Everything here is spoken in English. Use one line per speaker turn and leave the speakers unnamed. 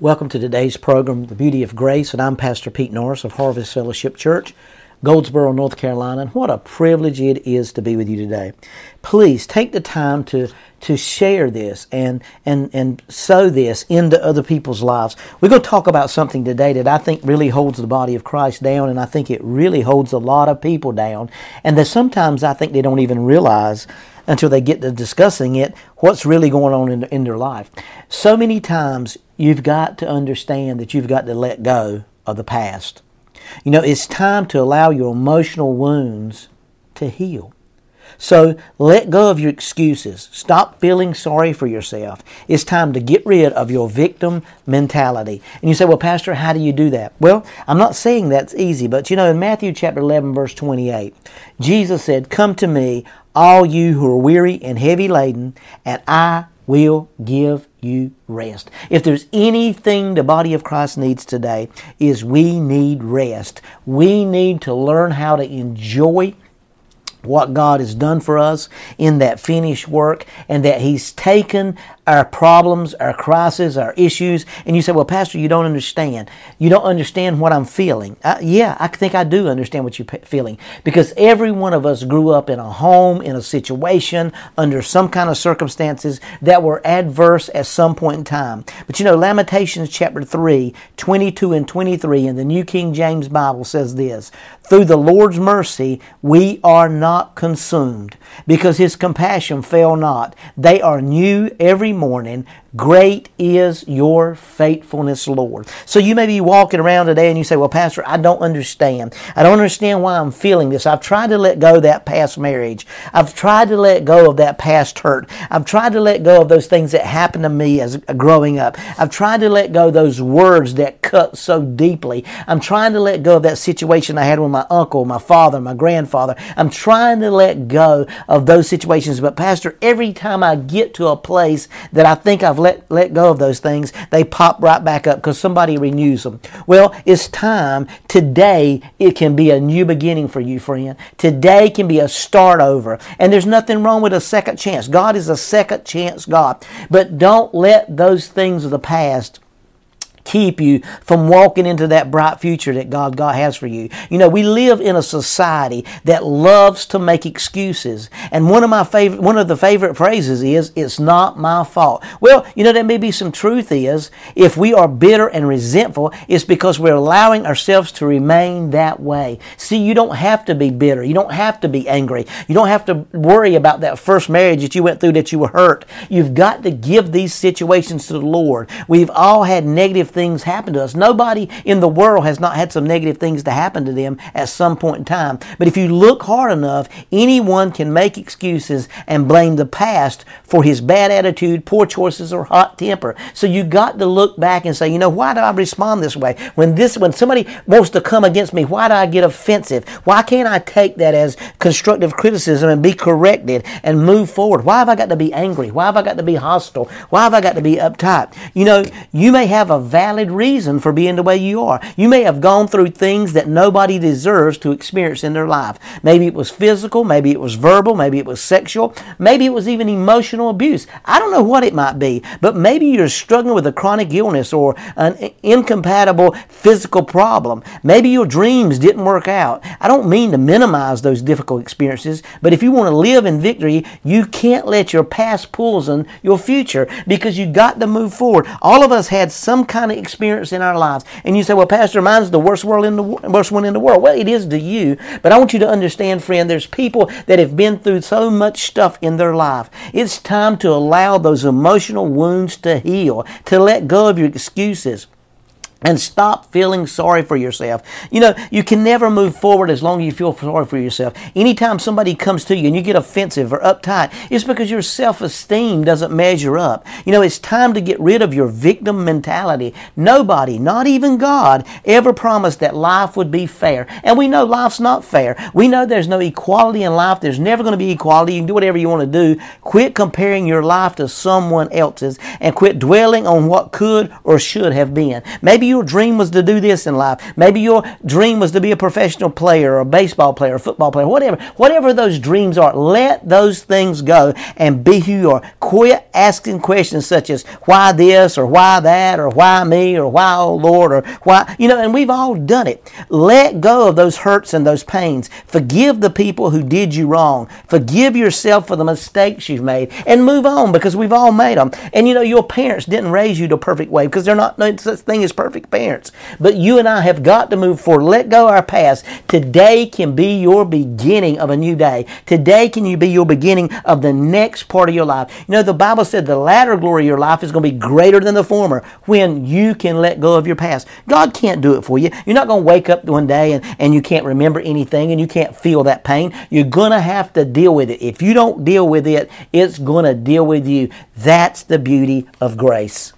Welcome to today's program, The Beauty of Grace, and I'm Pastor Pete Norris of Harvest Fellowship Church, Goldsboro, North Carolina. And what a privilege it is to be with you today. Please take the time to to share this and and and sow this into other people's lives. We're going to talk about something today that I think really holds the body of Christ down, and I think it really holds a lot of people down, and that sometimes I think they don't even realize until they get to discussing it what's really going on in, in their life. So many times you've got to understand that you've got to let go of the past. You know, it's time to allow your emotional wounds to heal. So let go of your excuses. Stop feeling sorry for yourself. It's time to get rid of your victim mentality. And you say, well, Pastor, how do you do that? Well, I'm not saying that's easy, but you know, in Matthew chapter 11, verse 28, Jesus said, Come to me, all you who are weary and heavy laden, and I will give you rest. If there's anything the body of Christ needs today is we need rest. We need to learn how to enjoy what God has done for us in that finished work and that He's taken our problems, our crises, our issues. And you say, well, Pastor, you don't understand. You don't understand what I'm feeling. Uh, yeah, I think I do understand what you're feeling because every one of us grew up in a home, in a situation, under some kind of circumstances that were adverse at some point in time. But you know, Lamentations chapter 3, 22 and 23 in the New King James Bible says this Through the Lord's mercy, we are not not consumed, because his compassion fail not. They are new every morning. Great is your faithfulness, Lord. So you may be walking around today and you say, Well, Pastor, I don't understand. I don't understand why I'm feeling this. I've tried to let go of that past marriage. I've tried to let go of that past hurt. I've tried to let go of those things that happened to me as uh, growing up. I've tried to let go of those words that cut so deeply. I'm trying to let go of that situation I had with my uncle, my father, my grandfather. I'm trying to let go of those situations. But, Pastor, every time I get to a place that I think I've let, let go of those things, they pop right back up because somebody renews them. Well, it's time. Today, it can be a new beginning for you, friend. Today can be a start over. And there's nothing wrong with a second chance. God is a second chance God. But don't let those things of the past keep you from walking into that bright future that God, God has for you. You know, we live in a society that loves to make excuses. And one of my favorite, one of the favorite phrases is, it's not my fault. Well, you know, there may be some truth is, if we are bitter and resentful, it's because we're allowing ourselves to remain that way. See, you don't have to be bitter. You don't have to be angry. You don't have to worry about that first marriage that you went through that you were hurt. You've got to give these situations to the Lord. We've all had negative things happen to us. Nobody in the world has not had some negative things to happen to them at some point in time. But if you look hard enough, anyone can make excuses and blame the past for his bad attitude, poor choices, or hot temper. So you got to look back and say, you know, why do I respond this way? When this when somebody wants to come against me, why do I get offensive? Why can't I take that as constructive criticism and be corrected and move forward? Why have I got to be angry? Why have I got to be hostile? Why have I got to be uptight? You know, you may have a valid reason for being the way you are. You may have gone through things that nobody deserves to experience in their life. Maybe it was physical, maybe it was verbal, maybe it was sexual, maybe it was even emotional abuse. I don't know what it might be, but maybe you're struggling with a chronic illness or an incompatible physical problem. Maybe your dreams didn't work out. I don't mean to minimize those difficult experiences, but if you want to live in victory, you can't let your past poison your future because you got to move forward. All of us had some kind of experience in our lives. And you say, well, Pastor, mine's the worst, world in the, worst one in the world. Well, it is to you. But I want you to understand, friend, there's people that have been through so much stuff in their life. It's time to allow those emotional wounds to heal, to let go of your excuses and stop feeling sorry for yourself. You know, you can never move forward as long as you feel sorry for yourself. Anytime somebody comes to you and you get offensive or uptight, it's because your self esteem doesn't measure up. You know, it's time to get rid of your victim mentality. Nobody, not even God, ever promised that life would be fair. And we know life's not fair. We know there's no equality in life. There's never going to be equality. You can do whatever you want to do. Quit comparing your life to someone else's and quit dwelling on what could or should have been. Maybe your dream was to do this in life. Maybe your dream was to be a professional player or a baseball player, or football player, whatever. Whatever those dreams are, let those things go and be who you are. Quit asking questions such as why this or why that or why me or why oh Lord or why you know, and we've all done it. Let go of those hurts and those pains. Forgive the people who did you wrong. Forgive yourself for the mistakes you've made and move on because we've all made them. And you know, your parents didn't raise you the perfect way because they're not no such thing as perfect parents. But you and I have got to move forward. Let go our past. Today can be your beginning of a new day. Today can you be your beginning of the next part of your life. You know, the Bible said the latter glory of your life is going to be greater than the former when you can let go of your past. God can't do it for you. You're not going to wake up one day and, and you can't remember anything and you can't feel that pain. You're going to have to deal with it. If you don't deal with it, it's going to deal with you. That's the of grace.